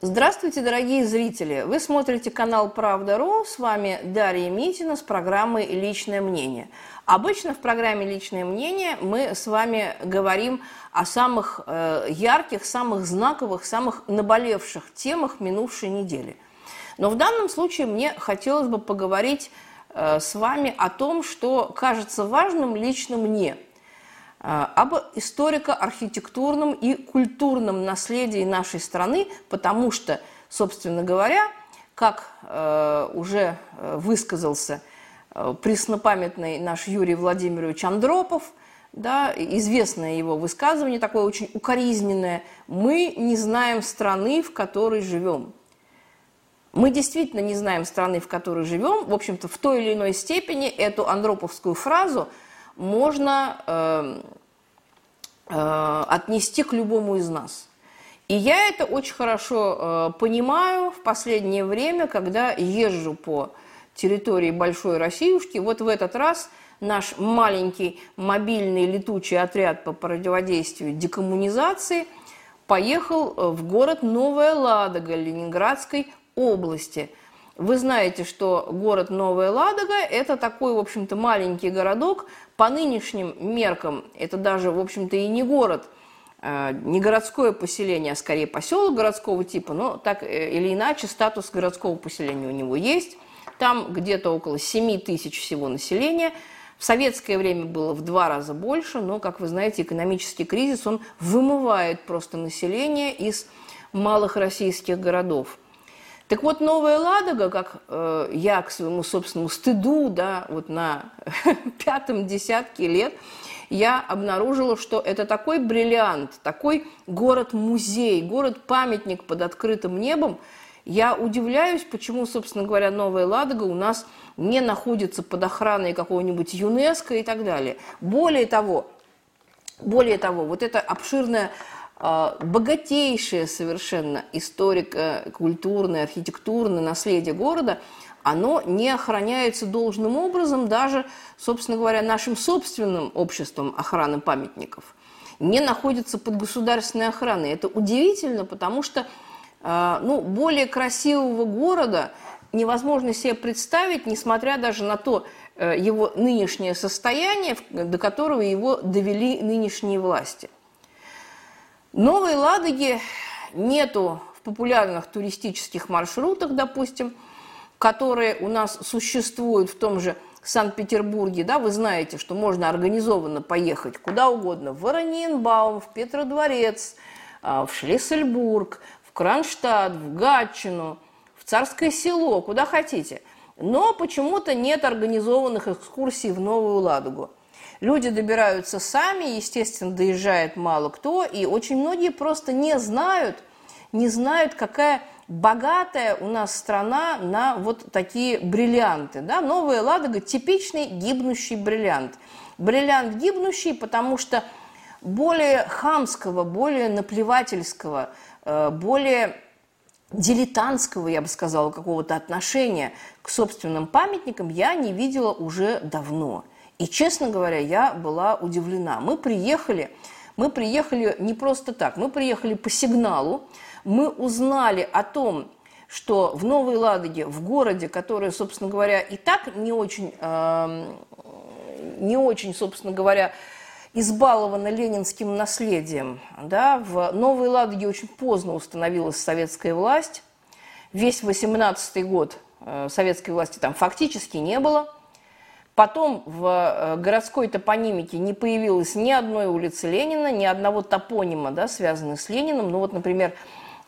Здравствуйте, дорогие зрители! Вы смотрите канал «Правда.ру». С вами Дарья Митина с программой «Личное мнение». Обычно в программе «Личное мнение» мы с вами говорим о самых э, ярких, самых знаковых, самых наболевших темах минувшей недели. Но в данном случае мне хотелось бы поговорить э, с вами о том, что кажется важным лично мне – об историко-архитектурном и культурном наследии нашей страны, потому что, собственно говоря, как э, уже э, высказался э, преснопамятный наш Юрий Владимирович Андропов, да, известное его высказывание, такое очень укоризненное, мы не знаем страны, в которой живем. Мы действительно не знаем страны, в которой живем. В общем-то, в той или иной степени эту андроповскую фразу – можно э, э, отнести к любому из нас. И я это очень хорошо э, понимаю в последнее время, когда езжу по территории Большой Россиюшки. Вот в этот раз наш маленький мобильный летучий отряд по противодействию декоммунизации поехал э, в город Новая Ладога Ленинградской области – вы знаете, что город Новая Ладога – это такой, в общем-то, маленький городок. По нынешним меркам это даже, в общем-то, и не город, э, не городское поселение, а скорее поселок городского типа, но так э, или иначе статус городского поселения у него есть. Там где-то около 7 тысяч всего населения. В советское время было в два раза больше, но, как вы знаете, экономический кризис, он вымывает просто население из малых российских городов – так вот, Новая Ладога, как э, я к своему собственному стыду, да, вот на пятом десятке лет, я обнаружила, что это такой бриллиант, такой город-музей, город-памятник под открытым небом. Я удивляюсь, почему, собственно говоря, Новая Ладога у нас не находится под охраной какого-нибудь ЮНЕСКО и так далее. Более того, более того, вот это обширное богатейшее совершенно историко-культурное, архитектурное наследие города, оно не охраняется должным образом даже, собственно говоря, нашим собственным обществом охраны памятников. Не находится под государственной охраной. Это удивительно, потому что а, ну, более красивого города невозможно себе представить, несмотря даже на то э, его нынешнее состояние, до которого его довели нынешние власти. Новой Ладоги нету в популярных туристических маршрутах, допустим, которые у нас существуют в том же Санкт-Петербурге, да, вы знаете, что можно организованно поехать куда угодно, в Вороненбаум, в Петродворец, а, в Шлиссельбург, в Кронштадт, в Гатчину, в Царское село, куда хотите. Но почему-то нет организованных экскурсий в Новую Ладогу. Люди добираются сами, естественно, доезжает мало кто, и очень многие просто не знают, не знают, какая богатая у нас страна на вот такие бриллианты. Да? Новая Ладога – типичный гибнущий бриллиант. Бриллиант гибнущий, потому что более хамского, более наплевательского, э, более дилетантского, я бы сказала, какого-то отношения к собственным памятникам я не видела уже давно – и, честно говоря, я была удивлена. Мы приехали, мы приехали не просто так, мы приехали по сигналу, мы узнали о том, что в Новой Ладоге, в городе, который, собственно говоря, и так не очень, э, не очень, собственно говоря, избалована ленинским наследием, да, в Новой Ладоге очень поздно установилась советская власть. Весь 18 год э, советской власти там фактически не было – Потом в э, городской топонимике не появилось ни одной улицы Ленина, ни одного топонима, да, связанного с Лениным. Ну вот, например,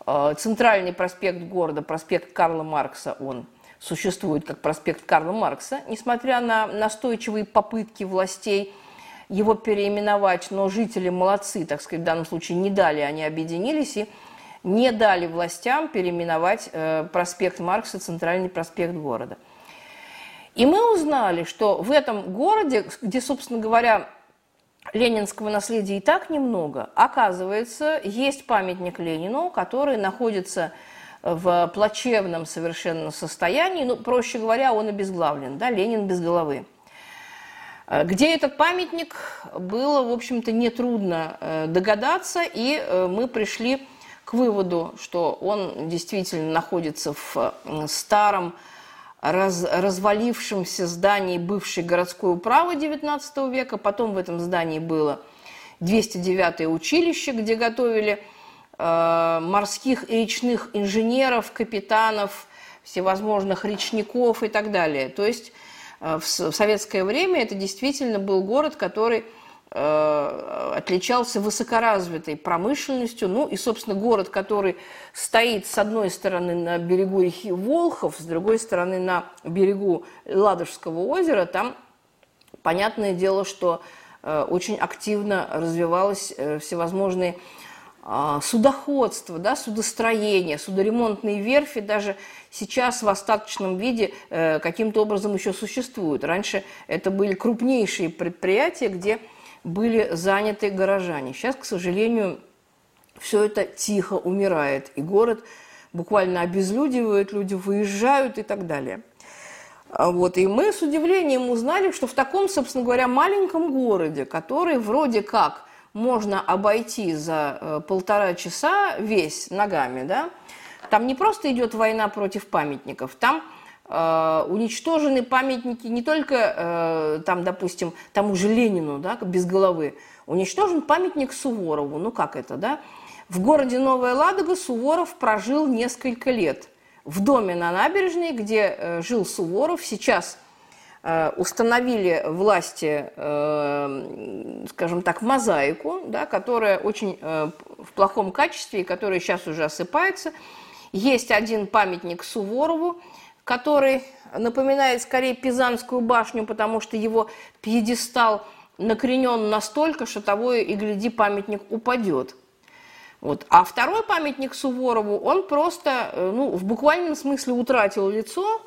э, центральный проспект города, проспект Карла Маркса, он существует как проспект Карла Маркса, несмотря на настойчивые попытки властей его переименовать, но жители молодцы, так сказать, в данном случае не дали, они объединились и не дали властям переименовать э, проспект Маркса, центральный проспект города – и мы узнали, что в этом городе, где, собственно говоря, ленинского наследия и так немного, оказывается, есть памятник Ленину, который находится в плачевном совершенно состоянии, ну, проще говоря, он обезглавлен, да, Ленин без головы. Где этот памятник, было, в общем-то, нетрудно э, догадаться, и э, мы пришли к выводу, что он действительно находится в старом, раз, развалившемся здании бывшей городской управы XIX века. Потом в этом здании было 209-е училище, где готовили э, морских и речных инженеров, капитанов, всевозможных речников и так далее. То есть э, в, в советское время это действительно был город, который отличался высокоразвитой промышленностью. Ну и, собственно, город, который стоит с одной стороны на берегу реки Волхов, с другой стороны на берегу Ладожского озера, там, понятное дело, что э, очень активно развивалось э, всевозможные а, судоходство, да, судостроение, судоремонтные верфи даже сейчас в остаточном виде э, каким-то образом еще существуют. Раньше это были крупнейшие предприятия, где были заняты горожане. Сейчас, к сожалению, все это тихо умирает, и город буквально обезлюдивает, люди выезжают и так далее. А вот, и мы с удивлением узнали, что в таком, собственно говоря, маленьком городе, который вроде как можно обойти за э, полтора часа весь ногами, да, там не просто идет война против памятников, там уничтожены памятники не только, э, там, допустим, тому же Ленину, да, без головы, уничтожен памятник Суворову. Ну как это, да? В городе Новая Ладога Суворов прожил несколько лет. В доме на набережной, где э, жил Суворов, сейчас э, установили власти, э, скажем так, мозаику, да, которая очень э, в плохом качестве и которая сейчас уже осыпается – есть один памятник Суворову, который напоминает скорее Пизанскую башню, потому что его пьедестал накренен настолько, что того и гляди памятник упадет. Вот. А второй памятник Суворову, он просто, э, ну, в буквальном смысле утратил лицо,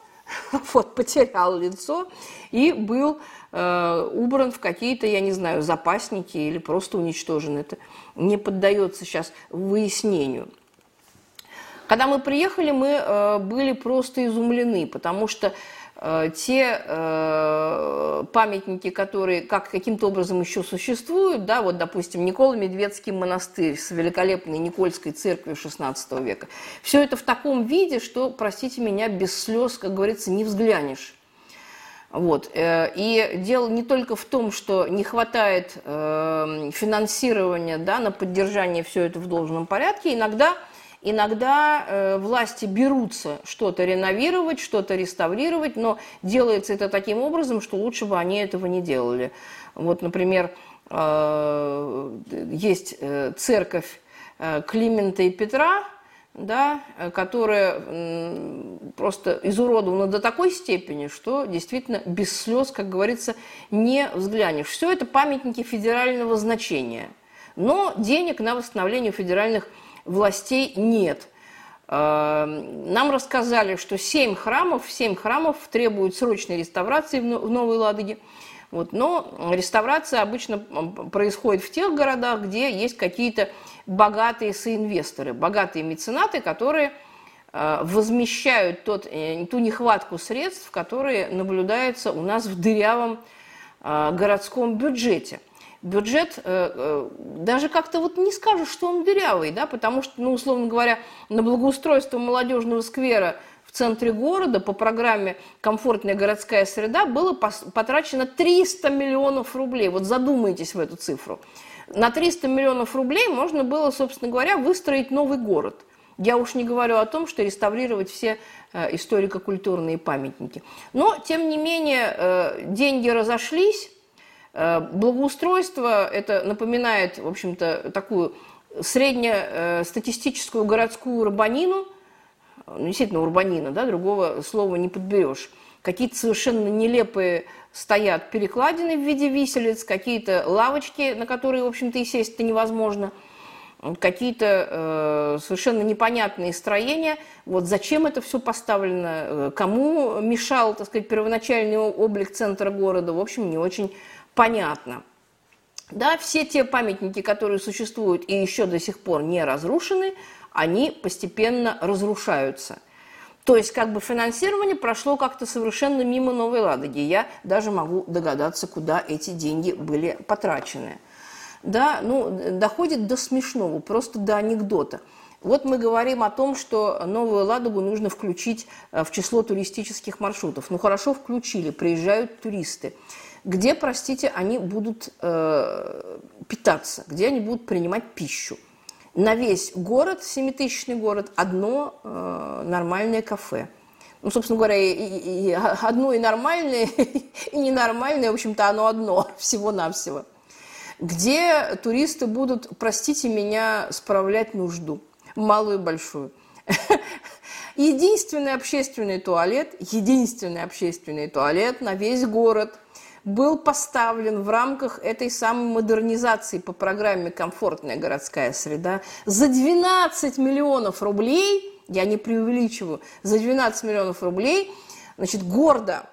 вот, потерял лицо и был э, убран в какие-то, я не знаю, запасники или просто уничтожен. Это не поддается сейчас выяснению. Когда мы приехали, мы э, были просто изумлены, потому что э, те э, памятники, которые как, каким-то образом еще существуют, да, вот, допустим, Никола Медведский монастырь с великолепной Никольской церковью XVI века, все это в таком виде, что, простите меня, без слез, как говорится, не взглянешь. Вот. И дело не только в том, что не хватает финансирования да, на поддержание все это в должном порядке, иногда Иногда э, власти берутся что-то реновировать, что-то реставрировать, но делается это таким образом, что лучше бы они этого не делали. Вот, например, э, есть э, церковь э, Климента и Петра, да, которая просто изуродована до такой степени, что действительно без слез, как говорится, не взглянешь. Все это памятники федерального значения. Но денег на восстановление федеральных властей нет. Э, нам рассказали, что семь храмов, семь храмов требуют срочной реставрации в Новой Ладоге. Вот, но реставрация обычно происходит в тех городах, где есть какие-то богатые соинвесторы, богатые меценаты, которые э, возмещают тот, э, ту нехватку средств, которые наблюдаются у нас в дырявом городском бюджете – бюджет э, э, даже как-то вот не скажешь, что он дырявый, да, потому что, ну, условно говоря, на благоустройство молодежного сквера в центре города по программе «Комфортная городская среда» было потрачено 300 миллионов рублей. Вот задумайтесь в эту цифру. На 300 миллионов рублей можно было, собственно говоря, выстроить новый город. Я уж не говорю о том, что реставрировать все э, историко-культурные памятники. Но, тем не менее, деньги разошлись, благоустройство это напоминает, в общем-то, такую среднестатистическую городскую урбанину, ну, действительно урбанина, да, другого слова не подберешь. Какие-то совершенно нелепые стоят перекладины в виде виселиц, какие-то лавочки, на которые, в общем-то, и сесть-то невозможно, какие-то э, совершенно непонятные строения. Вот зачем это все поставлено, э, кому мешал, так сказать, первоначальный облик центра города, в общем, не очень понятно. Да, все те памятники, которые существуют и еще до сих пор не разрушены, они постепенно разрушаются. То есть как бы финансирование прошло как-то совершенно мимо Новой Ладоги. Я даже могу догадаться, куда эти деньги были потрачены. Да, ну, доходит до смешного, просто до анекдота. Вот мы говорим о том, что Новую Ладогу нужно включить э, в число туристических маршрутов. Ну хорошо, включили, приезжают туристы. Где, простите, они будут э, питаться, где они будут принимать пищу? На весь город, семитысячный город, одно э, нормальное кафе. Ну, собственно говоря, и, и, и одно и нормальное, и ненормальное, в общем-то, оно одно, всего-навсего. Где туристы будут, простите меня, справлять нужду – малую и большую. Единственный общественный туалет, единственный общественный туалет на весь город был поставлен в рамках этой самой модернизации по программе «Комфортная городская среда» за 12 миллионов рублей, я не преувеличиваю, за 12 миллионов рублей, значит, гордо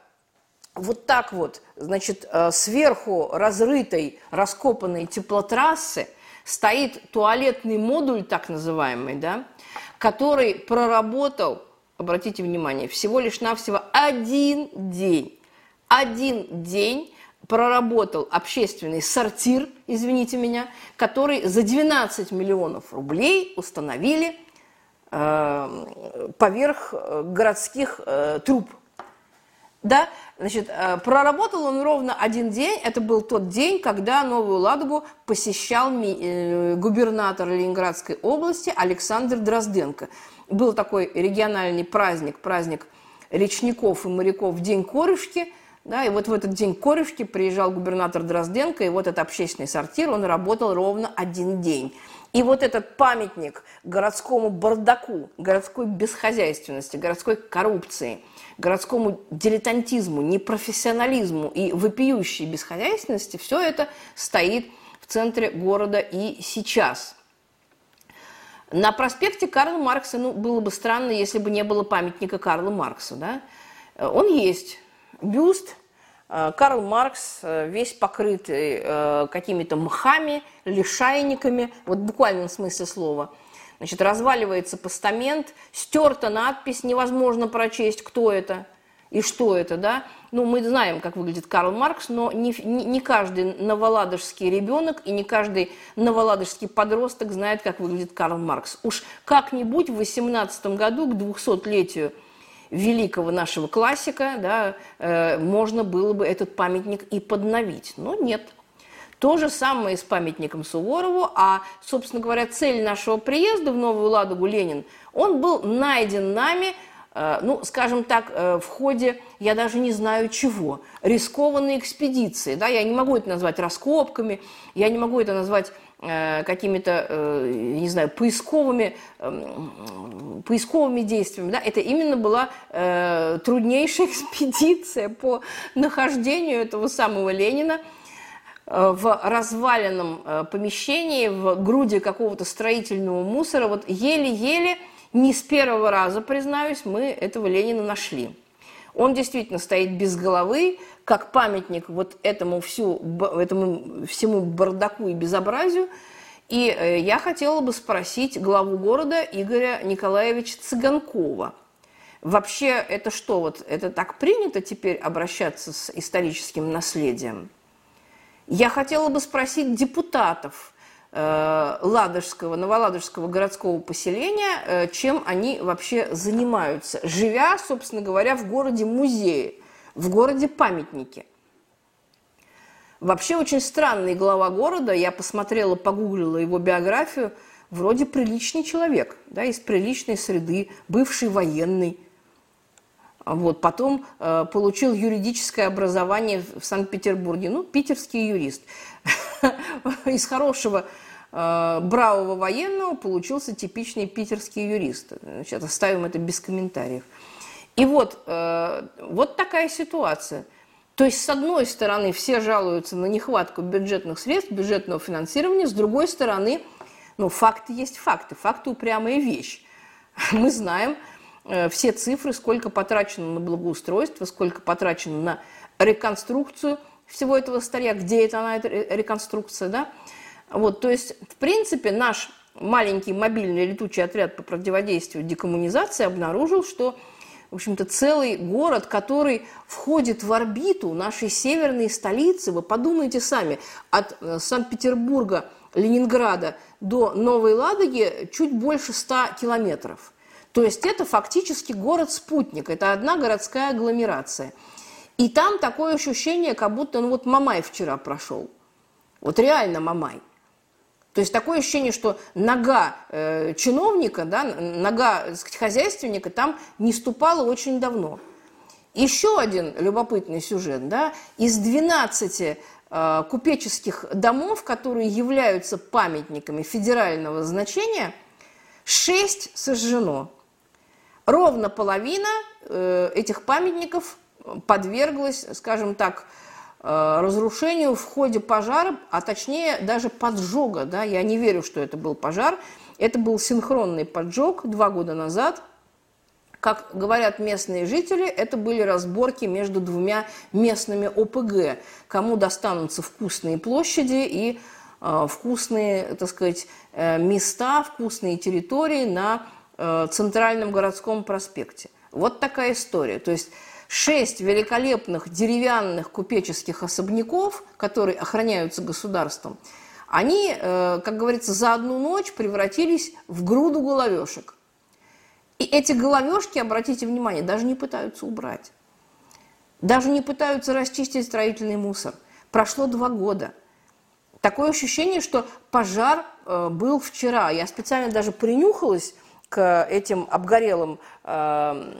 вот так вот, значит, э, сверху разрытой, раскопанной теплотрассы – стоит туалетный модуль, так называемый, да, который проработал, обратите внимание, всего лишь навсего один день. Один день проработал общественный сортир, извините меня, который за 12 миллионов рублей установили э, поверх э, городских э, труб. Да, значит, э, проработал он ровно один день. Это был тот день, когда Новую Ладогу посещал э, губернатор Ленинградской области Александр Дрозденко. Был такой региональный праздник, праздник речников и моряков День Корюшки. Да, и вот в этот день Корюшки приезжал губернатор Дрозденко, и вот этот общественный сортир, он работал ровно один день. И вот этот памятник городскому бардаку, городской бесхозяйственности, городской коррупции, городскому дилетантизму, непрофессионализму и вопиющей бесхозяйственности, все это стоит в центре города и сейчас. На проспекте Карла Маркса, ну, было бы странно, если бы не было памятника Карла Маркса, да? Он есть. Бюст Э, Карл Маркс э, весь покрытый э, какими-то мхами, лишайниками, вот в буквальном смысле слова. Значит, разваливается постамент, стерта надпись, невозможно прочесть, кто это и что это, да. Ну, мы знаем, как выглядит Карл Маркс, но не, не, не каждый новоладожский ребенок и не каждый новоладожский подросток знает, как выглядит Карл Маркс. Уж как-нибудь в 18 году, к 200-летию великого нашего классика, да, э, можно было бы этот памятник и подновить. Но нет. То же самое с памятником Суворову, а, собственно говоря, цель нашего приезда в Новую Ладогу Ленин, он был найден нами, ну, скажем так, э, в ходе, я даже не знаю чего, рискованной экспедиции. Да? Я не могу это назвать раскопками, я не могу это назвать Э, какими-то, э, не знаю, поисковыми, эм, поисковыми действиями. Да? Это именно была э, труднейшая экспедиция по нахождению этого самого Ленина в разваленном помещении, в груди какого-то строительного мусора. Вот еле-еле, не с первого раза, признаюсь, мы этого Ленина нашли. Он действительно стоит без головы, как памятник вот этому, всю, этому всему бардаку и безобразию. И э, я хотела бы спросить главу города Игоря Николаевича Цыганкова. Вообще это что, вот это так принято теперь обращаться с историческим наследием? Я хотела бы спросить депутатов Ладожского, Новоладожского городского поселения, э, чем они вообще занимаются, живя, собственно говоря, в городе-музее в городе памятники. Вообще очень странный глава города, я посмотрела, погуглила его биографию, вроде приличный человек, да, из приличной среды, бывший военный. Вот, потом э, получил юридическое образование в Санкт-Петербурге, ну, питерский юрист. Из хорошего э, бравого военного получился типичный питерский юрист. Значит, оставим это без комментариев. И вот, э, вот такая ситуация. То есть, с одной стороны, все жалуются на нехватку бюджетных средств, бюджетного финансирования, с другой стороны, ну, факты есть факты, факты упрямая вещь. Мы знаем э, все цифры, сколько потрачено на благоустройство, сколько потрачено на реконструкцию всего этого старья, где это она, эта реконструкция, да. Вот, то есть, в принципе, наш маленький мобильный летучий отряд по противодействию декоммунизации обнаружил, что в общем-то, целый город, который входит в орбиту нашей северной столицы. Вы подумайте сами, от э, Санкт-Петербурга, Ленинграда до Новой Ладоги чуть больше 100 километров. То есть это фактически город-спутник, это одна городская агломерация. И там такое ощущение, как будто ну вот Мамай вчера прошел. Вот реально Мамай. То есть такое ощущение, что нога э, чиновника, да, нога сказать, хозяйственника там не ступала очень давно. Еще один любопытный сюжет. Да, из 12 э, купеческих домов, которые являются памятниками федерального значения, 6 сожжено. Ровно половина э, этих памятников подверглась, скажем так, Э, разрушению в ходе пожара, а точнее даже поджога. Да? Я не верю, что это был пожар. Это был синхронный поджог два года назад. Как говорят местные жители, это были разборки между двумя местными ОПГ, кому достанутся вкусные площади и э, вкусные, так сказать, э, места, вкусные территории на э, центральном городском проспекте. Вот такая история. То есть шесть великолепных деревянных купеческих особняков, которые охраняются государством, они, э, как говорится, за одну ночь превратились в груду головешек. И эти головешки, обратите внимание, даже не пытаются убрать. Даже не пытаются расчистить строительный мусор. Прошло два года. Такое ощущение, что пожар э, был вчера. Я специально даже принюхалась к этим обгорелым э,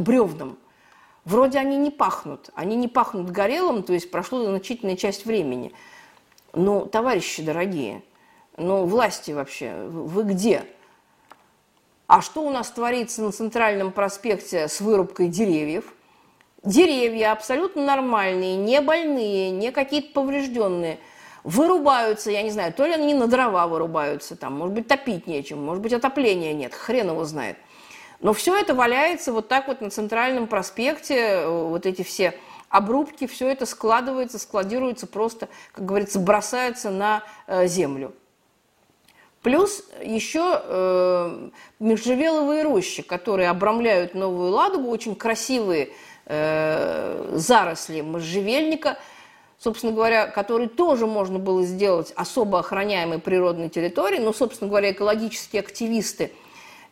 бревнам. Вроде они не пахнут, они не пахнут горелым, то есть прошло значительная часть времени. Но, товарищи дорогие, но власти вообще, вы где? А что у нас творится на центральном проспекте с вырубкой деревьев? Деревья абсолютно нормальные, не больные, не какие-то поврежденные. Вырубаются, я не знаю, то ли они на дрова вырубаются, там, может быть, топить нечем, может быть, отопления нет, хрен его знает. Но все это валяется вот так вот на центральном проспекте, э, вот эти все обрубки, все это складывается, складируется просто, как говорится, бросается на э, землю. Плюс еще э, межжевеловые рощи, которые обрамляют Новую Ладогу, очень красивые э, заросли можжевельника, собственно говоря, которые тоже можно было сделать особо охраняемой природной территорией, но, собственно говоря, экологические активисты –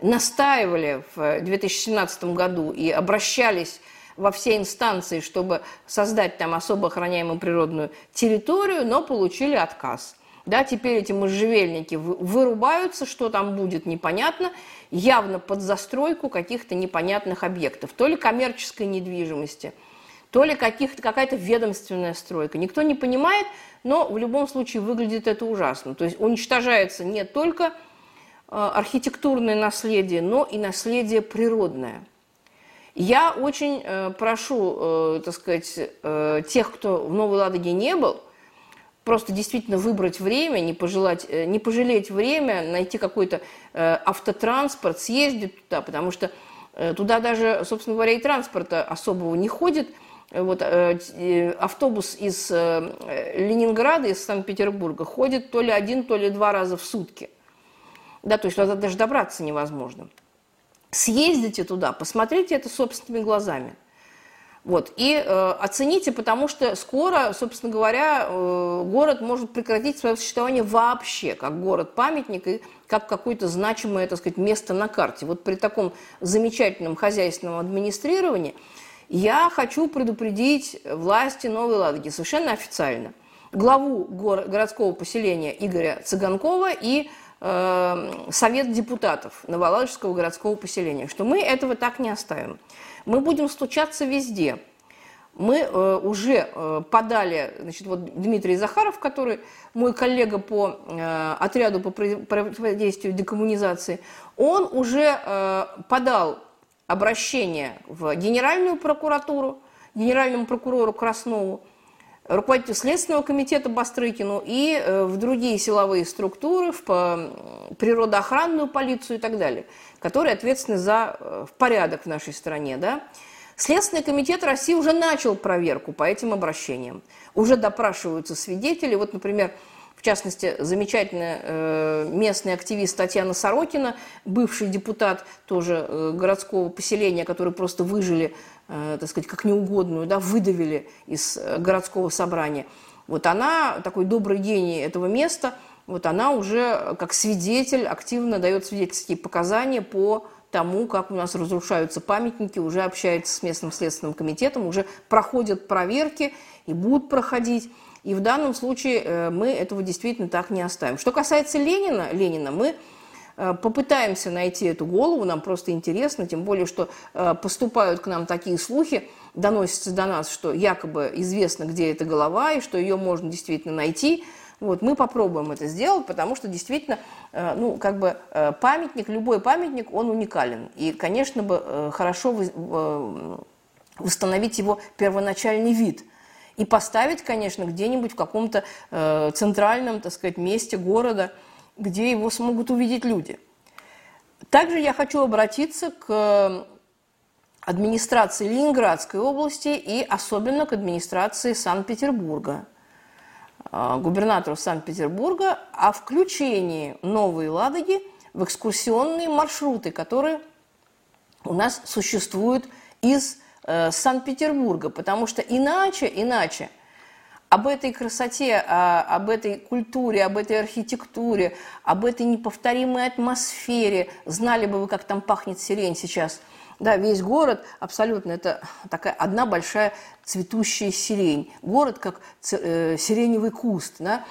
настаивали в 2017 году и обращались во все инстанции, чтобы создать там особо охраняемую природную территорию, но получили отказ. Да, теперь эти можжевельники вырубаются, что там будет, непонятно, явно под застройку каких-то непонятных объектов, то ли коммерческой недвижимости, то ли какая-то ведомственная стройка. Никто не понимает, но в любом случае выглядит это ужасно. То есть уничтожается не только архитектурное наследие, но и наследие природное. Я очень э, прошу, э, так сказать, тех, кто в Новой Ладоге не был, просто действительно выбрать время, не, пожелать, не пожалеть время, найти какой-то автотранспорт, съездить туда, потому что туда даже, собственно говоря, и транспорта особого не ходит. Вот, автобус из Ленинграда, из Санкт-Петербурга ходит то ли один, то ли два раза в сутки да, то есть туда даже добраться невозможно. Съездите туда, посмотрите это собственными глазами. Вот, и э, оцените, потому что скоро, собственно говоря, э, город может прекратить свое существование вообще, как город-памятник и как какое-то значимое, так сказать, место на карте. Вот при таком замечательном хозяйственном администрировании я хочу предупредить власти Новой Ладоги совершенно официально. Главу городского поселения Игоря Цыганкова и Эм, совет депутатов Новоладожского городского поселения, что мы этого так не оставим. Мы будем стучаться везде. Мы э, уже э, подали, значит, вот Дмитрий Захаров, который мой коллега по э, отряду по противодействию декоммунизации, он уже э, подал обращение в Генеральную прокуратуру, генеральному прокурору Краснову, руководителю Следственного комитета Бастрыкину и э, в другие силовые структуры, в природоохранную полицию и так далее, которые ответственны за э, порядок в нашей стране. Да? Следственный комитет России уже начал проверку по этим обращениям. Уже допрашиваются свидетели. Вот, например, частности, замечательная э, местный активист Татьяна Сорокина, бывший депутат тоже городского поселения, который просто выжили э, так сказать, как неугодную, да, выдавили из э, городского собрания. Вот она, такой добрый гений этого места, вот она уже как свидетель активно дает свидетельские показания по тому, как у нас разрушаются памятники, уже общается с местным следственным комитетом, уже проходят проверки и будут проходить. И в данном случае э, мы этого действительно так не оставим. Что касается Ленина, Ленина мы э, попытаемся найти эту голову, нам просто интересно, тем более, что э, поступают к нам такие слухи, доносятся до нас, что якобы известно, где эта голова, и что ее можно действительно найти. Вот, мы попробуем это сделать, потому что действительно, ну, как бы памятник, любой памятник, он уникален. И, конечно, бы хорошо восстановить его первоначальный вид – и поставить, конечно, где-нибудь в каком-то э, центральном, так сказать, месте города, где его смогут увидеть люди. Также я хочу обратиться к администрации Ленинградской области и особенно к администрации Санкт-Петербурга, э, губернатору Санкт-Петербурга о включении Новой Ладоги в экскурсионные маршруты, которые у нас существуют из Э, Санкт-Петербурга, потому что иначе, иначе об этой красоте, об этой культуре, об этой архитектуре, об этой неповторимой атмосфере, знали бы вы, как там пахнет сирень сейчас. Да, весь город абсолютно, это такая одна большая цветущая сирень. Город как э, сиреневый куст, да.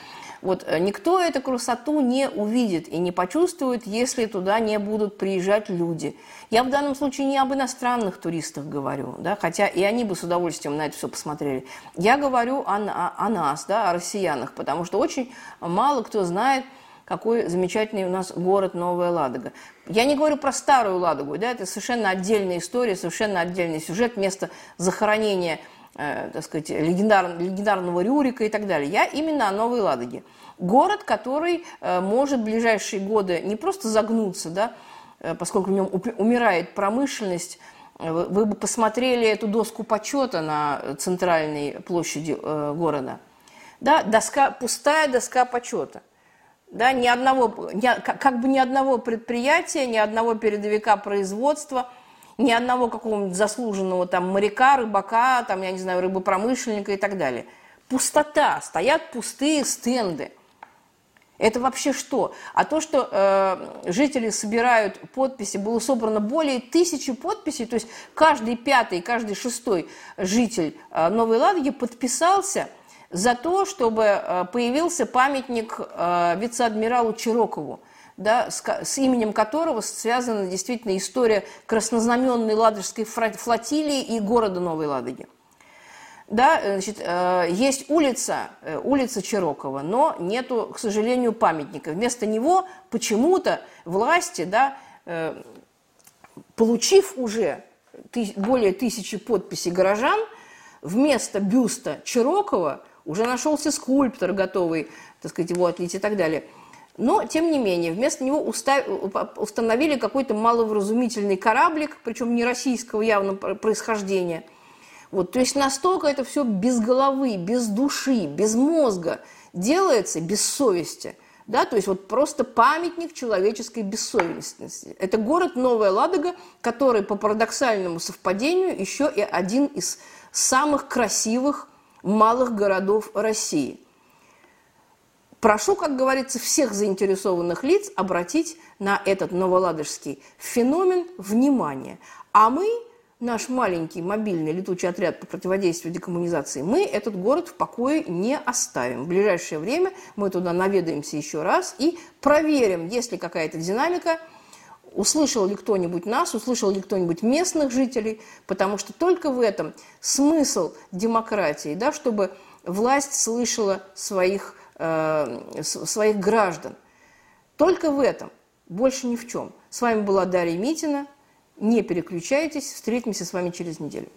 Вот э, никто эту красоту не увидит и не почувствует, если туда не будут приезжать люди. Я в данном случае не об иностранных туристах говорю, да, хотя и они бы с удовольствием на это все посмотрели. Я говорю о, о, о нас, да, о россиянах, потому что очень мало кто знает, какой замечательный у нас город Новая Ладога. Я не говорю про старую Ладогу, да, это совершенно отдельная история, совершенно отдельный сюжет, место захоронения – э, так сказать, легендар, легендарного Рюрика и так далее. Я именно о Новой Ладоге. Город, который э, может в ближайшие годы не просто загнуться, да, э, поскольку в нем умирает промышленность, э, вы бы посмотрели эту доску почета на центральной площади города. Да, доска, пустая доска почета. Да, ни одного, ни, как бы ни одного предприятия, ни одного передовика производства – ни одного какого-нибудь заслуженного там моряка, рыбака, там, я не знаю, рыбопромышленника и так далее. Пустота, стоят пустые стенды. Это вообще что? А то, что э, жители собирают подписи, было собрано более тысячи подписей, то есть каждый пятый, каждый шестой житель э, Новой Ладоги подписался за то, чтобы э, появился памятник э, вице-адмиралу Чирокову да, с, с именем которого связана действительно история краснознаменной Ладожской флотилии и города Новой Ладоги. Да, значит, э, есть улица, э, улица Чирокова, но нету, к сожалению, памятника. Вместо него почему-то власти, да, э, получив уже более тысячи подписей горожан, вместо бюста Чирокова уже нашелся скульптор, готовый, так сказать, его отлить и так далее – но, тем не менее, вместо него установили какой-то маловразумительный кораблик, причем не российского явно происхождения. Вот, то есть настолько это все без головы, без души, без мозга делается, без совести. Да, то есть вот просто памятник человеческой бессовестности. Это город Новая Ладога, который по парадоксальному совпадению еще и один из самых красивых малых городов России. Прошу, как говорится, всех заинтересованных лиц обратить на этот новоладожский феномен внимание. А мы, наш маленький мобильный летучий отряд по противодействию декоммунизации, мы этот город в покое не оставим. В ближайшее время мы туда наведаемся еще раз и проверим, есть ли какая-то динамика, услышал ли кто-нибудь нас, услышал ли кто-нибудь местных жителей, потому что только в этом смысл демократии, да, чтобы власть слышала своих своих граждан. Только в этом, больше ни в чем. С вами была Дарья Митина. Не переключайтесь, встретимся с вами через неделю.